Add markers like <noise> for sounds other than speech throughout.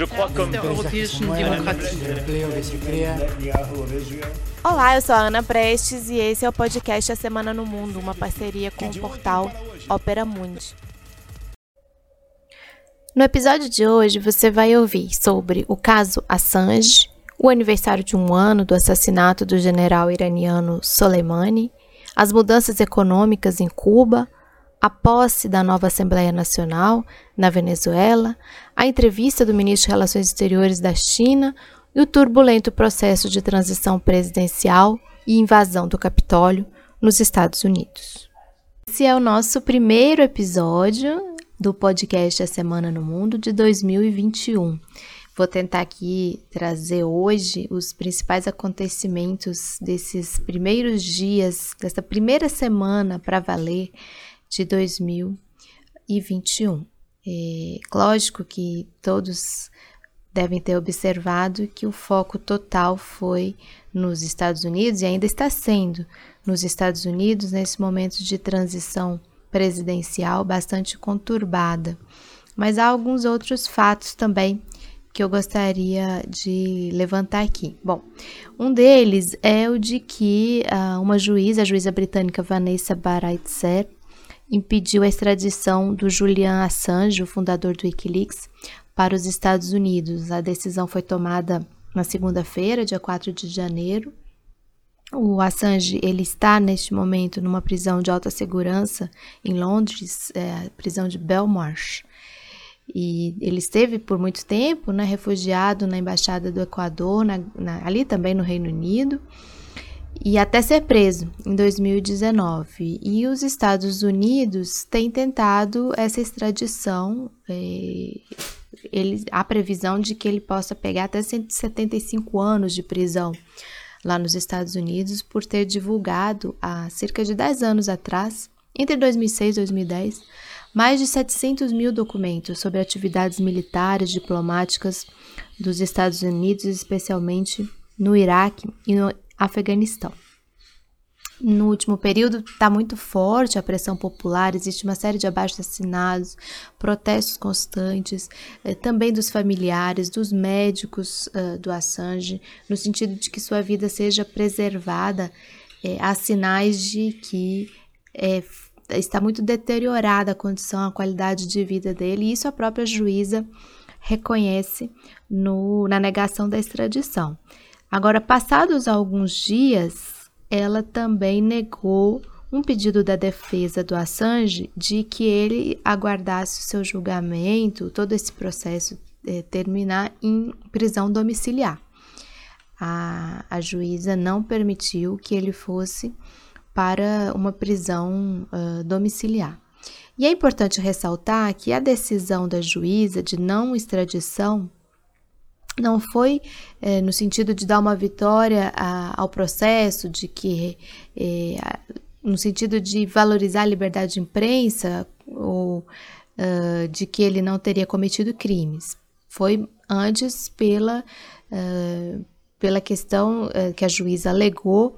Je crois comme Olá, eu sou a Ana Prestes e esse é o podcast A Semana no Mundo, uma parceria com o portal Opera Mundi. No episódio de hoje você vai ouvir sobre o caso Assange, o aniversário de um ano do assassinato do general iraniano Soleimani, as mudanças econômicas em Cuba, a posse da nova Assembleia Nacional na Venezuela, a entrevista do ministro de Relações Exteriores da China e o turbulento processo de transição presidencial e invasão do Capitólio nos Estados Unidos. Esse é o nosso primeiro episódio do podcast A Semana no Mundo de 2021. Vou tentar aqui trazer hoje os principais acontecimentos desses primeiros dias, dessa primeira semana para valer de 2021. É, lógico que todos devem ter observado que o foco total foi nos Estados Unidos e ainda está sendo nos Estados Unidos nesse momento de transição presidencial bastante conturbada. Mas há alguns outros fatos também que eu gostaria de levantar aqui. Bom, um deles é o de que uh, uma juíza, a juíza britânica Vanessa Baraitser, impediu a extradição do Julian Assange, o fundador do Wikileaks, para os Estados Unidos. A decisão foi tomada na segunda-feira, dia 4 de janeiro. O Assange ele está neste momento numa prisão de alta segurança em Londres, é, a prisão de Belmarsh. E ele esteve por muito tempo né, refugiado na embaixada do Equador, na, na, ali também no Reino Unido e até ser preso em 2019. E os Estados Unidos têm tentado essa extradição. É, ele, a previsão de que ele possa pegar até 175 anos de prisão lá nos Estados Unidos por ter divulgado há cerca de 10 anos atrás, entre 2006 e 2010, mais de 700 mil documentos sobre atividades militares, diplomáticas dos Estados Unidos, especialmente no Iraque e no Afeganistão. No último período está muito forte a pressão popular, existe uma série de abaixo-assinados, protestos constantes, eh, também dos familiares, dos médicos uh, do Assange, no sentido de que sua vida seja preservada. Eh, há sinais de que eh, está muito deteriorada a condição, a qualidade de vida dele, e isso a própria juíza reconhece no, na negação da extradição. Agora, passados alguns dias, ela também negou um pedido da defesa do Assange de que ele aguardasse o seu julgamento, todo esse processo é, terminar em prisão domiciliar. A, a juíza não permitiu que ele fosse para uma prisão uh, domiciliar. E é importante ressaltar que a decisão da juíza de não extradição não foi é, no sentido de dar uma vitória a, ao processo, de que é, no sentido de valorizar a liberdade de imprensa ou uh, de que ele não teria cometido crimes. Foi antes pela, uh, pela questão uh, que a juíza alegou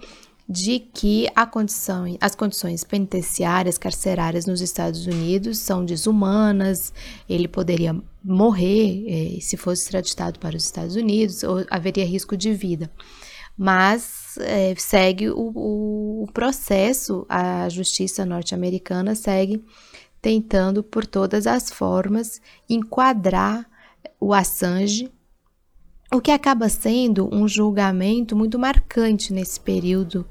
de que condição, as condições penitenciárias, carcerárias nos Estados Unidos são desumanas, ele poderia morrer eh, se fosse extraditado para os Estados Unidos, ou haveria risco de vida. Mas eh, segue o, o processo, a justiça norte-americana segue tentando, por todas as formas, enquadrar o Assange o que acaba sendo um julgamento muito marcante nesse período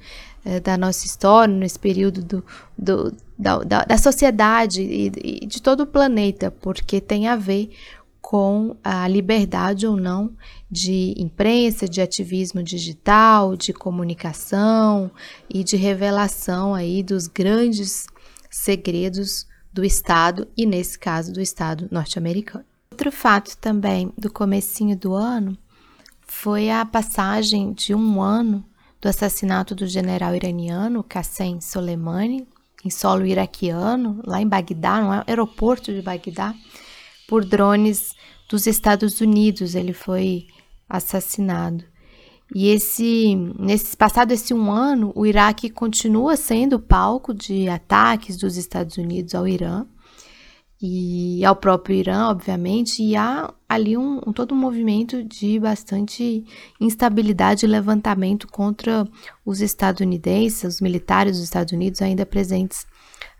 eh, da nossa história, nesse período do, do, da, da, da, sociedade e, e de todo o planeta, porque tem a ver com a liberdade ou não de imprensa, de ativismo digital, de comunicação e de revelação aí dos grandes segredos do Estado e nesse caso do Estado norte-americano. Outro fato também do comecinho do ano foi a passagem de um ano do assassinato do general iraniano Qassem Soleimani em solo iraquiano, lá em Bagdá, no aeroporto de Bagdá, por drones dos Estados Unidos. Ele foi assassinado. E esse, nesse passado esse um ano, o Iraque continua sendo palco de ataques dos Estados Unidos ao Irã. E ao próprio Irã, obviamente, e há ali um, um, todo um movimento de bastante instabilidade e levantamento contra os estadunidenses, os militares dos Estados Unidos ainda presentes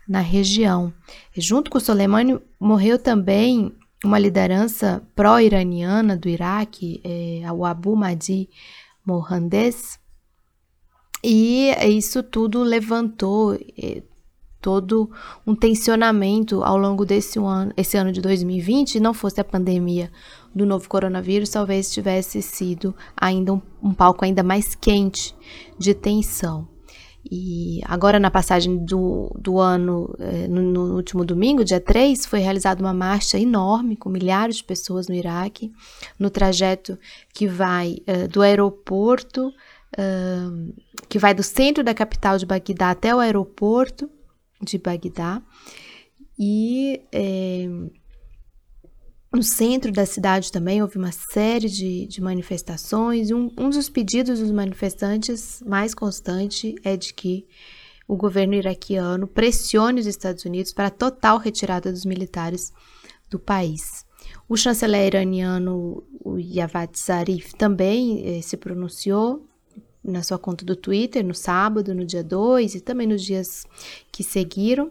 na região. E junto com Soleimani morreu também uma liderança pró-iraniana do Iraque, é, o Abu Mahdi Mohandes, e isso tudo levantou é, todo um tensionamento ao longo desse ano, esse ano de 2020, não fosse a pandemia do novo coronavírus, talvez tivesse sido ainda um, um palco ainda mais quente de tensão. E agora, na passagem do, do ano, eh, no, no, último domingo, dia 3, foi realizada uma marcha enorme com milhares de pessoas no Iraque, no trajeto que vai uh, do aeroporto, uh, que vai do centro da capital de Bagdá até o aeroporto de Bagdá. E eh, no centro da cidade também houve uma série de, de manifestações, um, um dos pedidos dos manifestantes mais constante é de que o governo iraquiano pressione os Estados Unidos para a total retirada dos militares do país. O chanceler iraniano o Javad Zarif também eh, se pronunciou na sua conta do Twitter no sábado, no dia 2 e também nos dias que seguiram,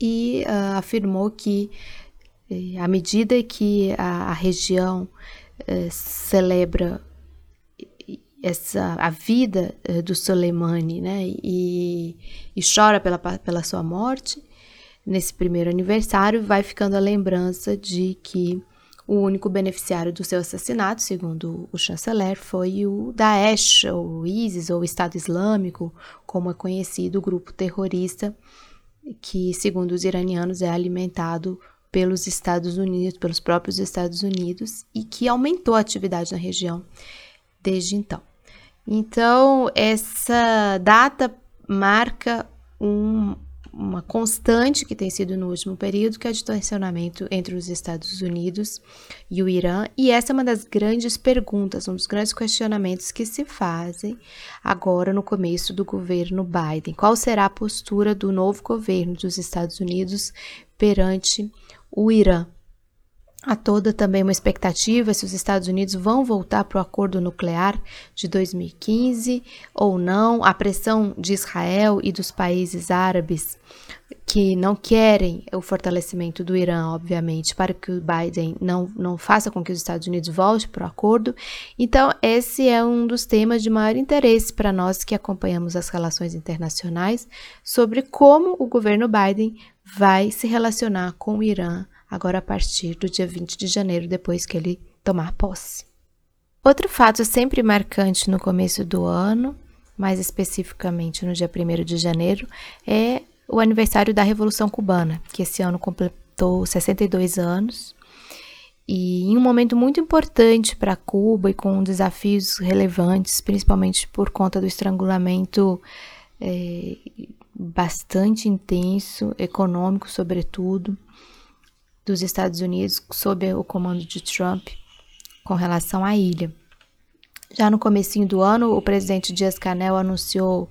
e uh, afirmou que à medida que a, a região eh, celebra essa a vida eh, do Soleimani, né, e, e chora pela, pela sua morte, nesse primeiro aniversário, vai ficando a lembrança de que o único beneficiário do seu assassinato, segundo o chanceler, foi o Daesh, ou ISIS, ou Estado Islâmico, como é conhecido o grupo terrorista, que, segundo os iranianos, é alimentado pelos Estados Unidos, pelos próprios Estados Unidos, e que aumentou a atividade na região desde então. Então, essa data marca um, uma constante que tem sido no último período, que é o tensionamento entre os Estados Unidos e o Irã, e essa é uma das grandes perguntas, um dos grandes questionamentos que se fazem agora no começo do governo Biden. Qual será a postura do novo governo dos Estados Unidos perante o Irã. Há toda também uma expectativa se os Estados Unidos vão voltar para o acordo nuclear de 2015 ou não. A pressão de Israel e dos países árabes que não querem o fortalecimento do Irã, obviamente, para que o Biden não, não faça com que os Estados Unidos volte para o acordo. Então, esse é um dos temas de maior interesse para nós que acompanhamos as relações internacionais sobre como o governo Biden vai se relacionar com o Irã agora a partir do dia 20 de janeiro, depois que ele tomar posse. Outro fato sempre marcante no começo do ano, mais especificamente no dia 1 de janeiro, é o aniversário da Revolução Cubana, que esse ano completou 62 anos. E em um momento muito importante para Cuba e com desafios relevantes, principalmente por conta do estrangulamento é, bastante intenso, econômico sobretudo, dos Estados Unidos sob o comando de Trump com relação à ilha. Já no comecinho do ano, o presidente Dias-Canel anunciou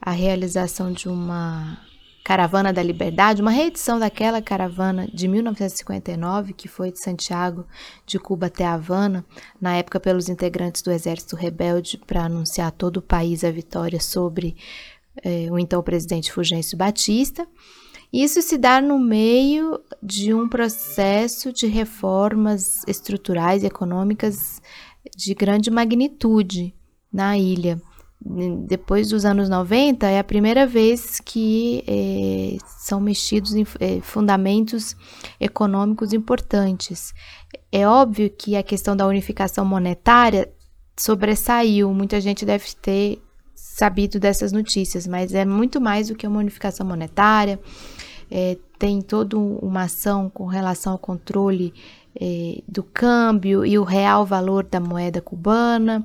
a realização de uma Caravana da Liberdade, uma reedição daquela caravana de 1959, que foi de Santiago de Cuba até Havana, na época pelos integrantes do Exército Rebelde, para anunciar a todo o país a vitória sobre é, o então presidente Fulgêncio Batista. Isso se dá no meio de um processo de reformas estruturais e econômicas de grande magnitude na ilha. Depois dos anos 90, é a primeira vez que é, são mexidos em é, fundamentos econômicos importantes. É óbvio que a questão da unificação monetária sobressaiu, muita gente deve ter sabido dessas notícias, mas é muito mais do que uma unificação monetária. É, tem toda uma ação com relação ao controle é, do câmbio e o real valor da moeda cubana.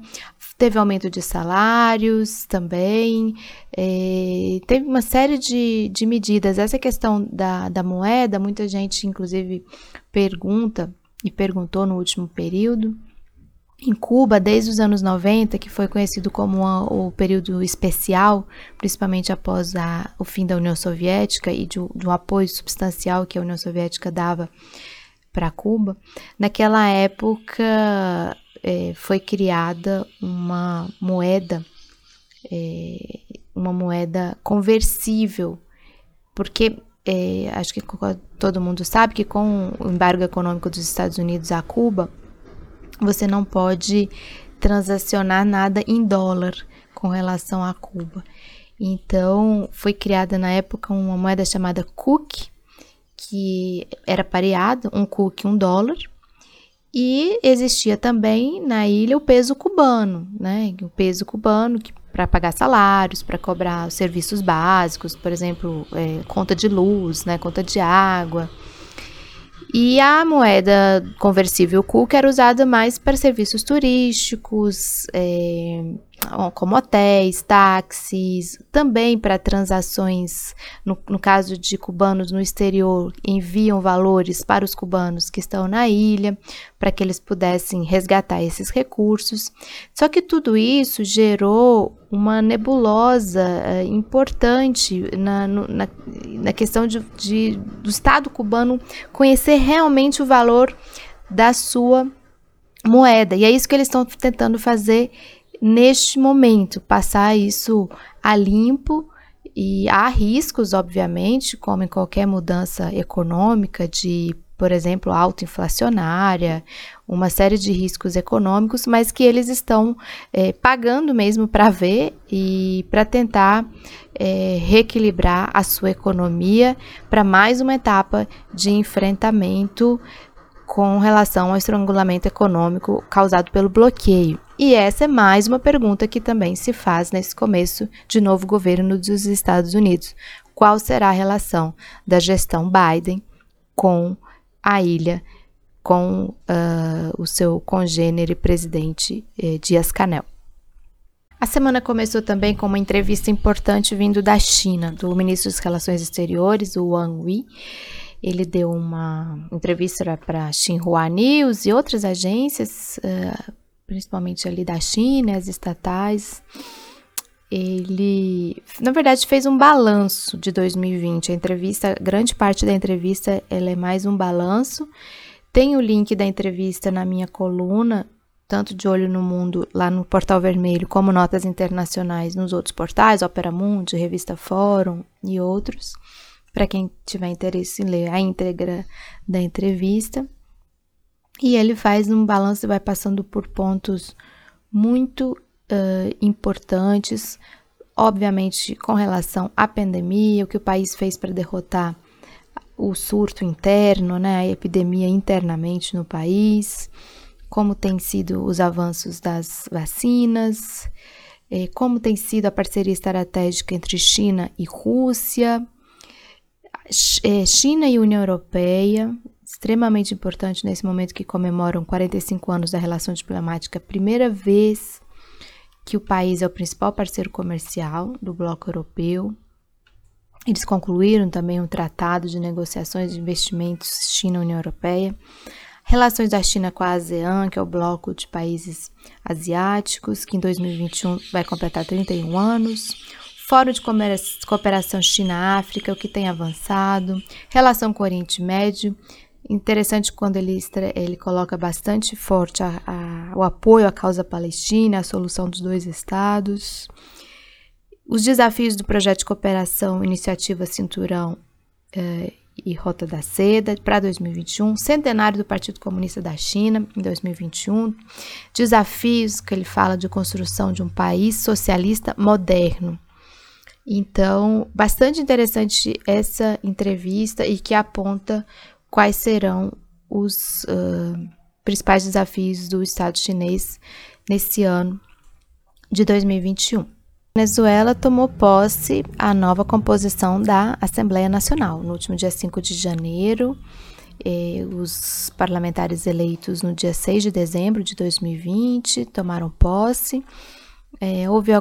Teve aumento de salários também, é, teve uma série de, de medidas. Essa questão da, da moeda, muita gente, inclusive, pergunta e perguntou no último período em Cuba desde os anos 90, que foi conhecido como a, o período especial, principalmente após a, o fim da União Soviética e de, de um apoio substancial que a União Soviética dava para Cuba, naquela época é, foi criada uma moeda, é, uma moeda conversível, porque é, acho que todo mundo sabe que com o embargo econômico dos Estados Unidos a Cuba, você não pode transacionar nada em dólar com relação a Cuba. Então, foi criada na época uma moeda chamada Cook, que era pareado, um Cook, um dólar, e existia também na ilha o peso cubano, né? O peso cubano que para pagar salários, para cobrar os serviços básicos, por exemplo, é, conta de luz, né, conta de água. E a moeda conversível Cook era usada mais para serviços turísticos, é, como hotéis, táxis, também para transações, no, no, caso de cubanos no exterior, enviam valores para os cubanos que estão na ilha, para que eles pudessem resgatar esses recursos. Só que tudo isso gerou uma nebulosa é, importante na, na, na questão de, de, do Estado cubano conhecer realmente o valor da sua moeda. E é isso que eles estão tentando fazer neste momento, passar isso a limpo e há riscos, obviamente, como em qualquer mudança econômica, de, por exemplo, alta inflacionária, uma série de riscos econômicos, mas que eles estão é, pagando mesmo para ver e para tentar é, reequilibrar a sua economia para mais uma etapa de enfrentamento com relação ao estrangulamento econômico causado pelo bloqueio. E essa é mais uma pergunta que também se faz nesse começo de novo governo dos Estados Unidos. Qual será a relação da gestão Biden com a ilha, com uh, o seu congênere presidente eh, Dias-Canel? A semana começou também com uma entrevista importante vindo da China, do ministro das Relações Exteriores, o Wang Yi, ele deu uma entrevista para Xinhua News e outras agências, uh, principalmente ali da China, as estatais. Ele, na verdade, fez um balanço de 2020. A entrevista, grande parte da entrevista, ela é mais um balanço. Tem o link da entrevista na minha coluna, tanto de Olho no Mundo, lá no Portal Vermelho, como notas internacionais nos outros portais, Opera Mundi, Revista Fórum e outros para quem tiver interesse em ler a íntegra da entrevista. E ele faz um balanço e vai passando por pontos muito uh, importantes, obviamente com relação à pandemia, o que o país fez para derrotar o surto interno, né, a epidemia internamente no país, como tem sido os avanços das vacinas, eh, como tem sido a parceria estratégica entre China e Rússia, é, China e União Europeia, extremamente importante nesse momento que comemoram 45 anos da relação diplomática, primeira vez que o país é o principal parceiro comercial do bloco europeu. Eles concluíram também um tratado de negociações de investimentos China-União Europeia. Relações da China com a ASEAN, que é o bloco de países asiáticos, que em 2021 vai completar 31 anos Fórum de Cooperação China-África, o que tem avançado, relação com o Oriente Médio. Interessante quando ele, ele coloca bastante forte a, a, o apoio à causa palestina, a solução dos dois estados. Os desafios do projeto de cooperação Iniciativa Cinturão eh, e Rota da Seda para 2021, centenário do Partido Comunista da China em 2021, desafios que ele fala de construção de um país socialista moderno. Então, bastante interessante essa entrevista e que aponta quais serão os uh, principais desafios do Estado chinês nesse ano de 2021. Venezuela tomou posse a nova composição da Assembleia Nacional. No último dia 5 de janeiro, eh, os parlamentares eleitos no dia 6 de dezembro de 2020 tomaram posse é, houve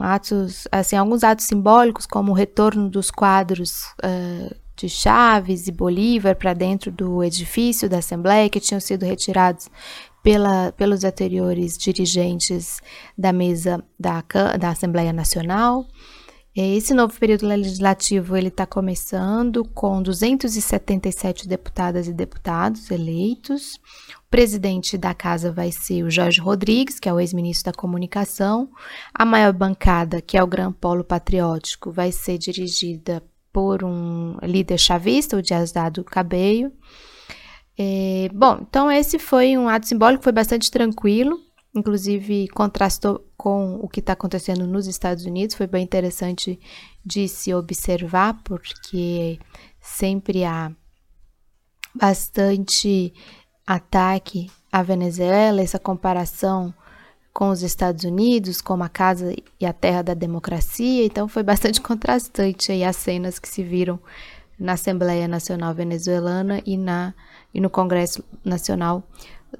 atos, assim, alguns atos simbólicos, como o retorno dos quadros uh, de Chaves e Bolívar para dentro do edifício da Assembleia, que tinham sido retirados pela, pelos anteriores dirigentes da mesa da, da Assembleia Nacional. Esse novo período legislativo ele está começando com 277 deputadas e deputados eleitos. O presidente da casa vai ser o Jorge Rodrigues, que é o ex-ministro da Comunicação. A maior bancada, que é o Gran Polo Patriótico, vai ser dirigida por um líder chavista, o Diasdado Cabello. É, bom, então esse foi um ato simbólico, foi bastante tranquilo inclusive contrastou com o que está acontecendo nos Estados Unidos. Foi bem interessante de se observar, porque sempre há bastante ataque à Venezuela, essa comparação com os Estados Unidos, como a casa e a terra da democracia. Então foi bastante <laughs> contrastante aí as cenas que se viram na Assembleia Nacional Venezuelana e na e no Congresso Nacional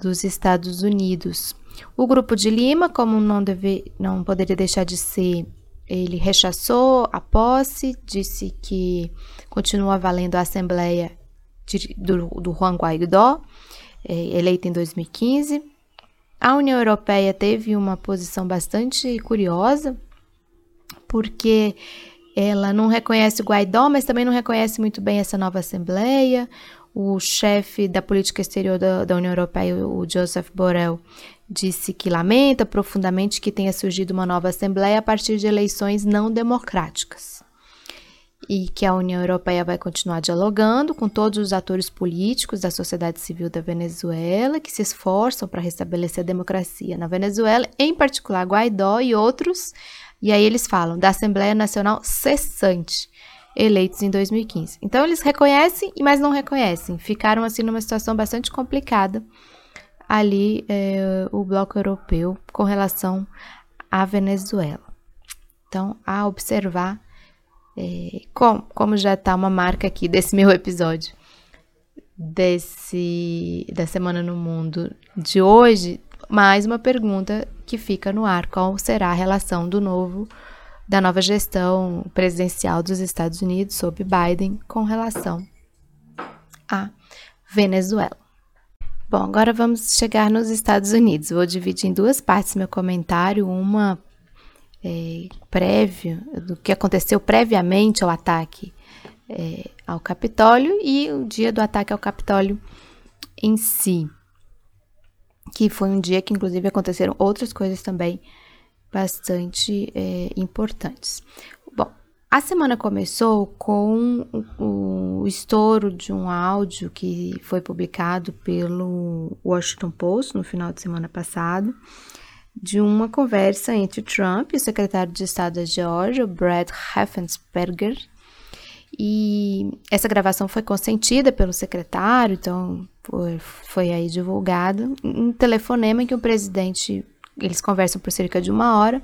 dos Estados Unidos. O grupo de Lima, como não, deve, não poderia deixar de ser, ele rechaçou a posse, disse que continua valendo a Assembleia de, do, do Juan Guaidó, é, eleita em 2015. A União Europeia teve uma posição bastante curiosa, porque ela não reconhece o Guaidó, mas também não reconhece muito bem essa nova Assembleia. O chefe da política exterior da, da União Europeia, o Joseph Borrell, disse que lamenta profundamente que tenha surgido uma nova Assembleia a partir de eleições não democráticas e que a União Europeia vai continuar dialogando com todos os atores políticos da sociedade civil da Venezuela que se esforçam para restabelecer a democracia na Venezuela, em particular Guaidó e outros. E aí eles falam da Assembleia Nacional cessante, eleitos em 2015. Então eles reconhecem, mas não reconhecem. Ficaram assim numa situação bastante complicada ali é, o bloco europeu com relação à Venezuela. Então, a observar é, como, como já está uma marca aqui desse meu episódio desse da semana no mundo de hoje, mais uma pergunta que fica no ar: qual será a relação do novo da nova gestão presidencial dos Estados Unidos sob Biden com relação à Venezuela? Bom, agora vamos chegar nos Estados Unidos. Vou dividir em duas partes meu comentário, uma é, prévio do que aconteceu previamente ao ataque é, ao Capitólio e o dia do ataque ao Capitólio em si, que foi um dia que inclusive aconteceram outras coisas também bastante é, importantes. A semana começou com o, estouro de um áudio que foi publicado pelo Washington Post no final de semana passado, de uma conversa entre Trump e o secretário de Estado da Geórgia, Brad Raffensperger. E essa gravação foi consentida pelo secretário, então foi, foi aí divulgado um telefonema em que o presidente eles conversam por cerca de uma hora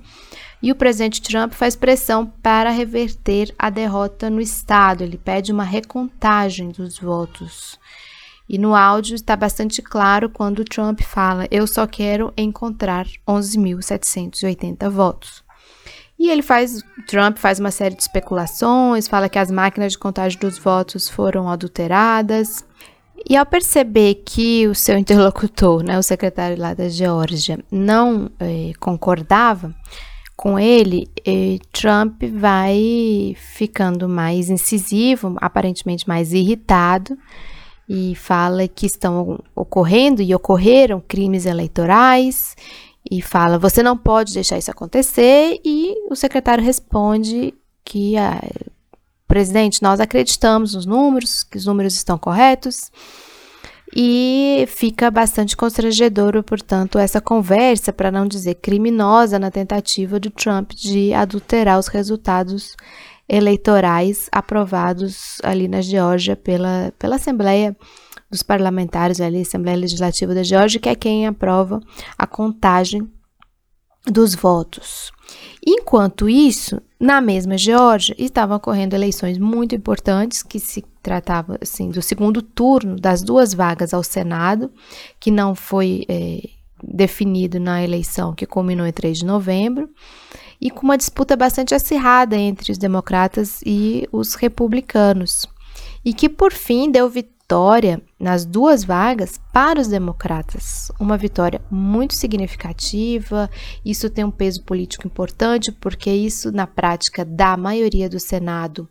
e o presidente Trump faz pressão para reverter a derrota no estado. Ele pede uma recontagem dos votos. E no áudio está bastante claro quando Trump fala: Eu só quero encontrar 11.780 votos. E ele faz, Trump faz uma série de especulações, fala que as máquinas de contagem dos votos foram adulteradas. E ao perceber que o seu <laughs> interlocutor, né, o secretário lá da Geórgia, não eh, concordava, com ele, Trump vai ficando mais incisivo, aparentemente mais irritado, e fala que estão ocorrendo e ocorreram crimes eleitorais, e fala: você não pode deixar isso acontecer, e o secretário responde que, ah, presidente, nós acreditamos nos números, que os números estão corretos e fica bastante constrangedor, portanto, essa conversa, para não dizer criminosa, na tentativa de Trump de adulterar os resultados eleitorais aprovados ali na Geórgia pela, pela Assembleia dos Parlamentares, ali, Assembleia Legislativa da Geórgia, que é quem aprova a contagem dos votos. Enquanto isso, na mesma Geórgia, estavam ocorrendo eleições muito importantes que se tratava assim do segundo turno das duas vagas ao Senado, que não foi é, definido na eleição que culminou em 3 de novembro, e com uma disputa bastante acirrada entre os democratas e os republicanos, e que por fim deu vitória nas duas vagas para os democratas, uma vitória muito significativa. Isso tem um peso político importante, porque isso, na prática, dá a maioria do Senado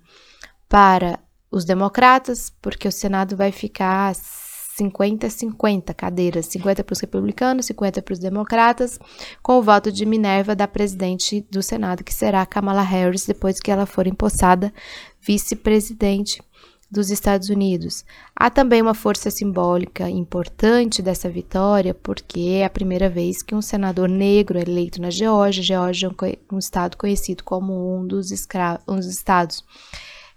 para os democratas, porque o Senado vai ficar 50-50 cadeiras, 50 para os republicanos, 50 para os democratas, com o voto de Minerva da presidente do Senado, que será Kamala Harris, depois que ela for empossada vice-presidente dos Estados Unidos. Há também uma força simbólica importante dessa vitória, porque é a primeira vez que um senador negro é eleito na Geórgia. Geórgia é um estado conhecido como um dos, um dos estados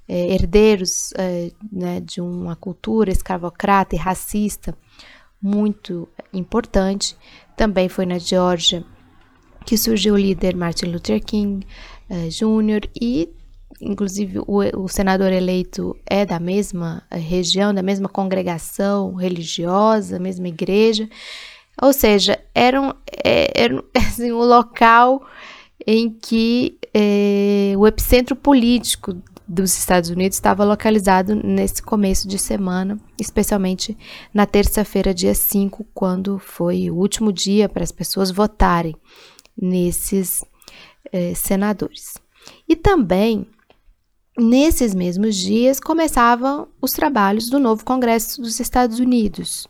é, herdeiros é, né, de uma cultura escravocrata e racista muito importante. Também foi na Geórgia que surgiu o líder Martin Luther King é, Jr. e inclusive o, o, senador eleito é da mesma região, da mesma congregação religiosa, mesma igreja, ou seja, era, um, é, era <laughs> assim, local em que é, o epicentro político dos Estados Unidos estava localizado nesse começo de semana, especialmente na terça-feira, dia 5, quando foi o último dia para as pessoas votarem nesses eh, senadores. E também, nesses mesmos dias, começavam os trabalhos do novo Congresso dos Estados Unidos.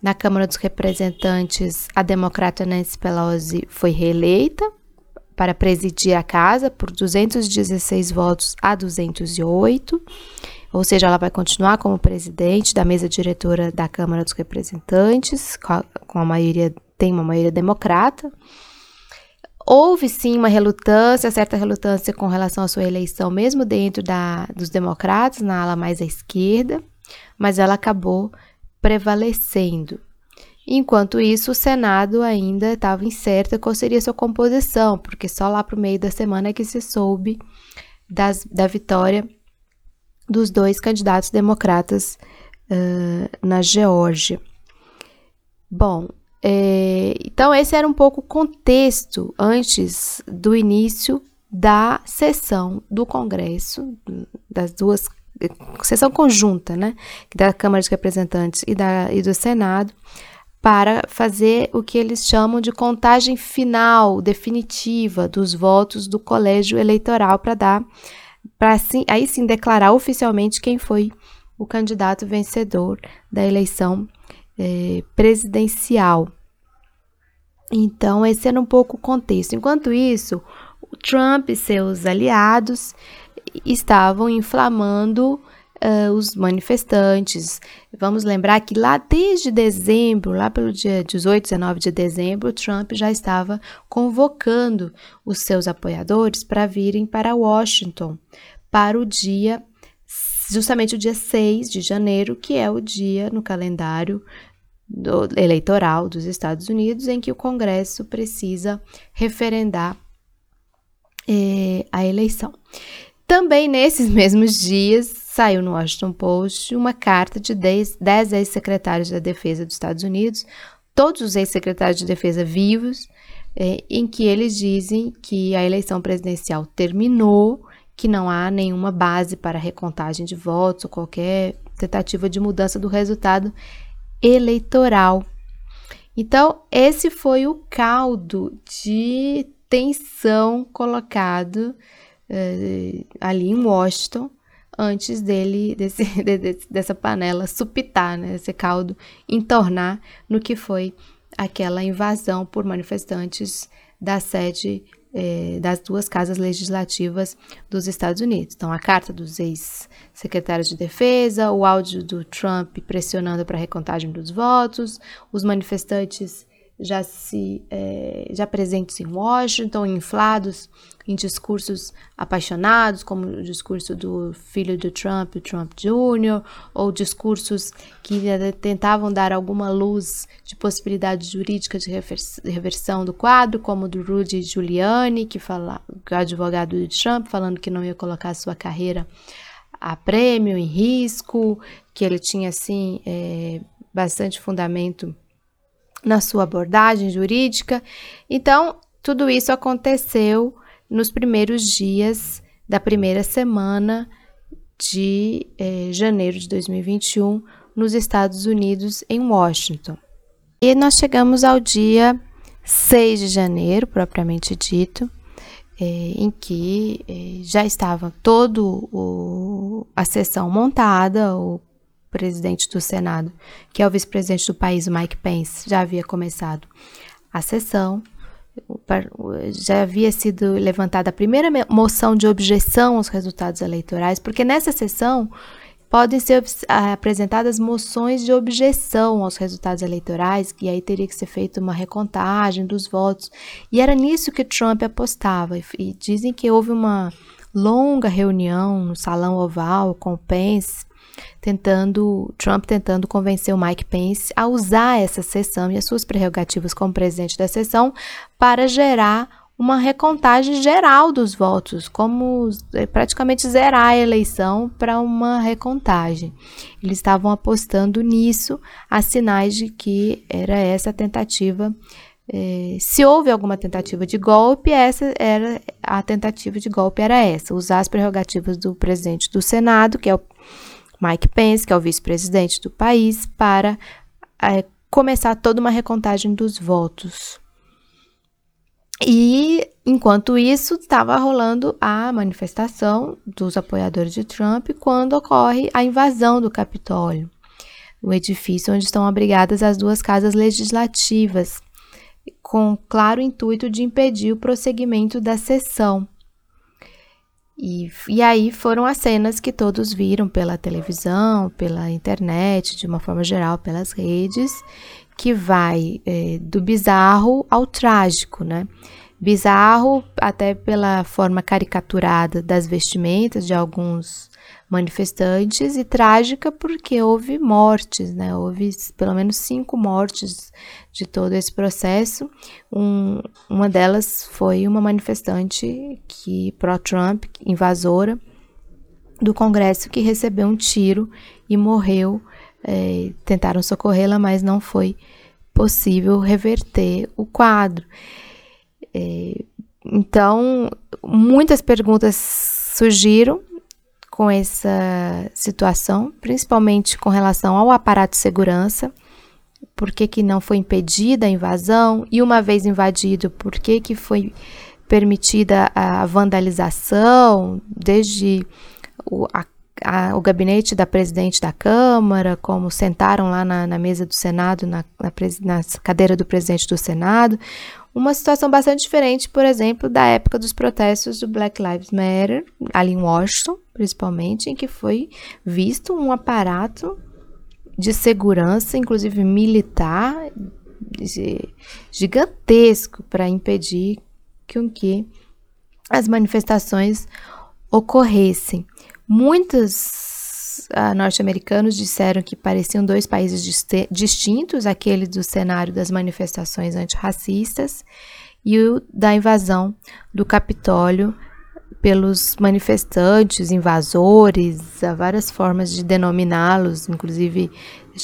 Na Câmara dos Representantes, a democrata Nancy Pelosi foi reeleita para presidir a casa por 216 votos a 208, ou seja, ela vai continuar como presidente da mesa diretora da Câmara dos Representantes, com a maioria, tem uma maioria democrata. Houve sim uma relutância, certa relutância com relação à sua eleição, mesmo dentro da, dos democratas, na ala mais à esquerda, mas ela acabou prevalecendo. Enquanto isso, o Senado ainda estava incerta qual seria sua composição, porque só lá para o meio da semana que se soube das, da vitória dos dois candidatos democratas uh, na Geórgia. Bom, é, então esse era um pouco o contexto antes do início da sessão do Congresso, das duas sessão conjunta, né, da Câmara de Representantes e, da, e do Senado, para fazer o que eles chamam de contagem final, definitiva, dos votos do colégio eleitoral para dar, para assim, aí sim declarar oficialmente quem foi o candidato vencedor da eleição eh, presidencial. Então, esse era um pouco o contexto. Enquanto isso, Trump e seus aliados estavam inflamando uh, os manifestantes. Vamos lembrar que lá desde dezembro, lá pelo dia 18, 19 de dezembro, Trump já estava convocando os seus apoiadores para virem para Washington para o dia, justamente o dia 6 de janeiro, que é o dia no calendário do, eleitoral dos Estados Unidos em que o Congresso precisa referendar eh, a eleição. Também nesses <laughs> mesmos dias, saiu no Washington Post uma carta de 10, 10 ex-secretários da Defesa dos Estados Unidos, todos os ex-secretários de Defesa vivos, é, em que eles dizem que a eleição presidencial terminou, que não há nenhuma base para recontagem de votos ou qualquer tentativa de mudança do resultado eleitoral. Então, esse foi o caldo de tensão colocado uh, ali em Washington antes dele, <laughs> desse, de, dessa panela supitar, né, esse caldo entornar no que foi aquela invasão por manifestantes da sede eh, das duas casas legislativas dos Estados Unidos. Então, a carta dos ex-secretários de defesa, o áudio do Trump pressionando para a recontagem dos votos, os manifestantes já se é, já presentes em Washington, inflados em discursos apaixonados, como o discurso do filho de Trump, o Trump Jr., ou discursos que tentavam dar alguma luz de possibilidade jurídica de reversão do quadro, como o do Rudy Giuliani, que fala, que é advogado de Trump, falando que não ia colocar sua carreira a prêmio, em risco, que ele tinha assim é, bastante fundamento na sua abordagem jurídica. Então, tudo isso aconteceu nos primeiros dias da primeira semana de eh, janeiro de 2021 nos Estados Unidos, em Washington. E nós chegamos ao dia 6 de janeiro, propriamente dito, é, em que é, já estava toda a sessão montada, o presidente do Senado, que é o vice-presidente do país, o Mike Pence, já havia começado a sessão, já havia sido levantada a primeira moção de objeção aos resultados eleitorais, porque nessa sessão podem ser apresentadas moções de objeção aos resultados eleitorais, e aí teria que ser feita uma recontagem dos votos. E era nisso que Trump apostava. E dizem que houve uma longa reunião no Salão Oval com Pence, tentando Trump tentando convencer o Mike Pence a usar essa sessão e as suas prerrogativas como presidente da sessão para gerar uma recontagem geral dos votos, como é, praticamente zerar a eleição para uma recontagem. Eles estavam apostando nisso, a sinais de que era essa a tentativa. É, se houve alguma tentativa de golpe, essa era a tentativa de golpe era essa, usar as prerrogativas do presidente do Senado, que é o Mike Pence, que é o vice-presidente do país, para é, começar toda uma recontagem dos votos. E enquanto isso, estava rolando a manifestação dos apoiadores de Trump quando ocorre a invasão do Capitólio, o edifício onde estão abrigadas as duas casas legislativas, com claro intuito de impedir o prosseguimento da sessão. E, e aí foram as cenas que todos viram pela televisão, pela internet, de uma forma geral, pelas redes, que vai é, do bizarro ao trágico, né? Bizarro até pela forma caricaturada das vestimentas de alguns manifestantes e trágica porque houve mortes, né? Houve pelo menos cinco mortes de todo esse processo. Um, uma delas foi uma manifestante que pró-Trump, invasora do Congresso, que recebeu um tiro e morreu é, tentaram socorrê-la, mas não foi possível reverter o quadro. É, então, muitas perguntas surgiram com essa situação, principalmente com relação ao aparato de segurança, por que, que não foi impedida a invasão, e uma vez invadido, por que, que foi permitida a vandalização, desde a a, o gabinete da presidente da Câmara, como sentaram lá na, na mesa do Senado, na, na, na, cadeira do presidente do Senado. Uma situação bastante diferente, por exemplo, da época dos protestos do Black Lives Matter, ali em Washington, principalmente, em que foi visto um aparato de segurança, inclusive militar, gigantesco para impedir que, que as manifestações ocorressem. Muitos uh, norte-americanos disseram que pareciam dois países distintos, aquele do cenário das manifestações antirracistas e o da invasão do Capitólio pelos manifestantes, invasores, há várias formas de denominá-los, inclusive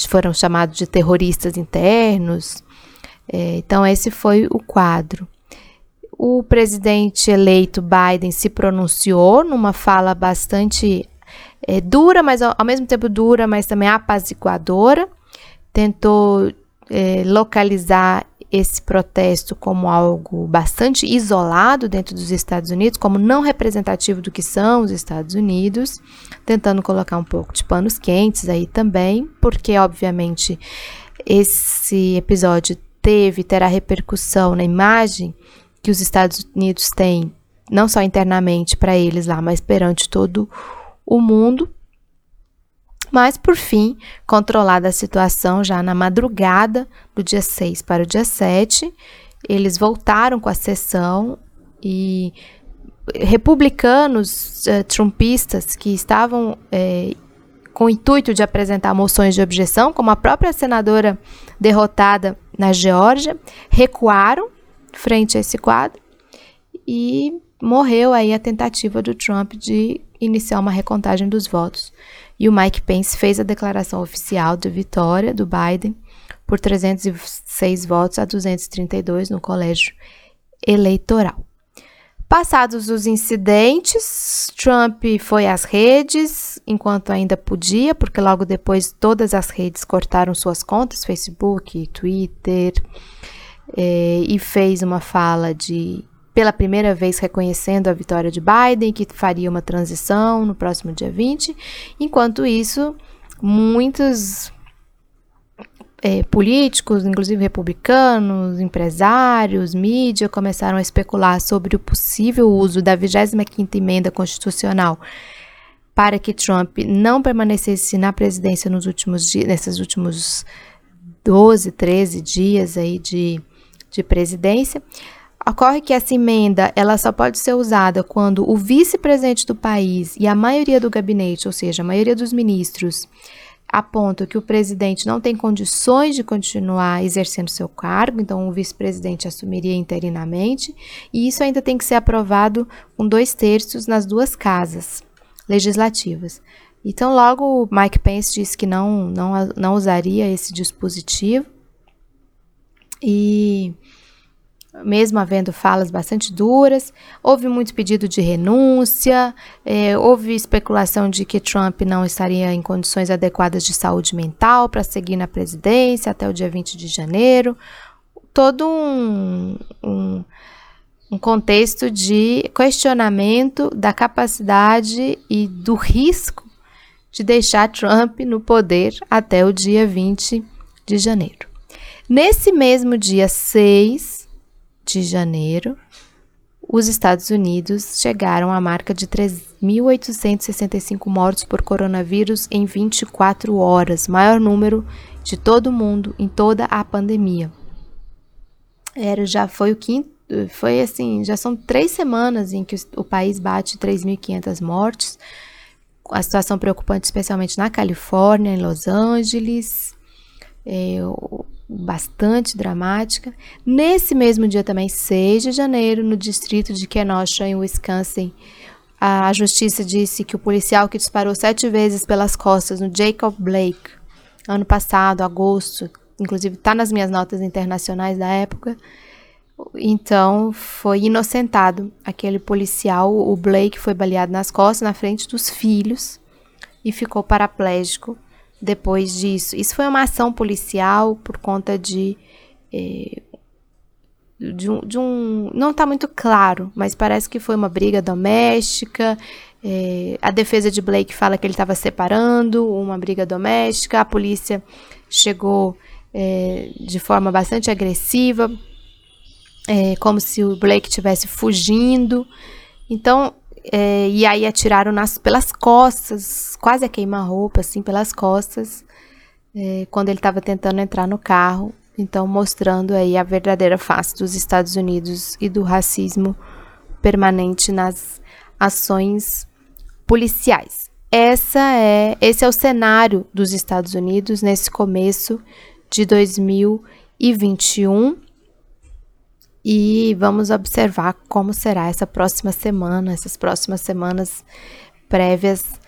foram chamados de terroristas internos. É, então, esse foi o quadro. O presidente eleito Biden se pronunciou numa fala bastante é, dura, mas ao, ao, mesmo tempo dura, mas também apaziguadora. Tentou é, localizar esse protesto como algo bastante isolado dentro dos Estados Unidos, como não representativo do que são os Estados Unidos, tentando colocar um pouco de panos quentes aí também, porque obviamente esse episódio teve terá repercussão na imagem que os Estados Unidos têm, não só internamente para eles lá, mas perante todo o mundo. Mas, por fim, controlada a situação já na madrugada do dia 6 para o dia 7, eles voltaram com a sessão e republicanos uh, trumpistas que estavam eh, com o intuito de apresentar moções de objeção, como a própria senadora derrotada na Geórgia, recuaram frente a esse quadro e morreu aí a tentativa do Trump de iniciar uma recontagem dos votos. E o Mike Pence fez a declaração oficial de vitória do Biden por 306 votos a 232 no colégio eleitoral. Passados os incidentes, Trump foi às redes enquanto ainda podia, porque logo depois todas as redes cortaram suas contas, Facebook, Twitter, eh, e fez uma fala de, pela primeira vez, reconhecendo a vitória de Biden, que faria uma transição no próximo dia 20. Enquanto isso, muitos é, políticos, inclusive republicanos, empresários, mídia, começaram a especular sobre o possível uso da 25ª emenda constitucional para que Trump não permanecesse na presidência nos últimos dias, nesses últimos 12, 13 dias aí de, de presidência. Ocorre que essa emenda ela só pode ser usada quando o vice-presidente do país e a maioria do gabinete, ou seja, a maioria dos ministros, aponta que o presidente não tem condições de continuar exercendo seu cargo, então o vice-presidente assumiria interinamente, e isso ainda tem que ser aprovado com dois terços nas duas casas legislativas. Então, logo Mike Pence disse que não, não, não usaria esse dispositivo, e mesmo havendo falas bastante duras, houve muito pedido de renúncia, é, houve especulação de que Trump não estaria em condições adequadas de saúde mental para seguir na presidência até o dia 20 de janeiro. Todo um, um, um contexto de questionamento da capacidade e do risco de deixar Trump no poder até o dia 20 de janeiro. Nesse mesmo dia 6, de janeiro, os Estados Unidos chegaram à marca de 3.865 mortos por coronavírus em 24 horas, maior número de todo o mundo em toda a pandemia. Era já foi o quinto, foi assim, já são três semanas em que o, país bate 3.500 mortes. A situação preocupante, especialmente na Califórnia, em Los Angeles. É, bastante dramática. Nesse mesmo dia também, 6 de janeiro, no distrito de Kenosha, em Wisconsin, a justiça disse que o policial que disparou sete vezes pelas costas no Jacob Blake, ano passado, agosto, inclusive está nas minhas notas internacionais da época, então foi inocentado. Aquele policial, o Blake, foi baleado nas costas, na frente dos filhos, e ficou paraplégico depois disso. Isso foi uma ação policial por conta de. Eh, de, um, de um. Não está muito claro, mas parece que foi uma briga doméstica. Eh, a defesa de Blake fala que ele estava separando uma briga doméstica. A polícia chegou eh, de forma bastante agressiva, como se o Blake estivesse fugindo. Então, é, e aí atiraram nas, pelas costas, quase a queima-roupa, assim, pelas costas, é, quando ele estava tentando entrar no carro. Então, mostrando aí a verdadeira face dos Estados Unidos e do racismo permanente nas ações policiais. Essa é, esse é o cenário dos Estados Unidos nesse começo de 2021 e vamos observar como será essa próxima semana, essas próximas semanas prévias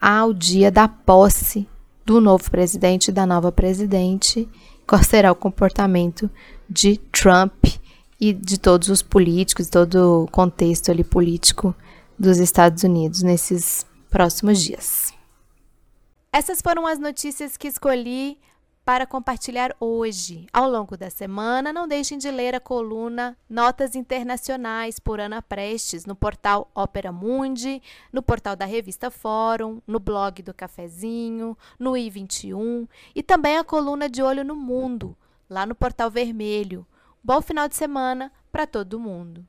ao dia da posse do novo presidente e da nova presidente, qual será o comportamento de Trump e de todos os políticos, todo o contexto ali político dos Estados Unidos nesses próximos dias. Essas foram as notícias que escolhi para compartilhar hoje. Ao longo da semana, não deixem de ler a coluna Notas Internacionais por Ana Prestes no portal Opera Mundi, no portal da revista Fórum, no blog do Cafezinho, no i21 e também a coluna de Olho no Mundo, lá no portal Vermelho. Bom final de semana para todo mundo!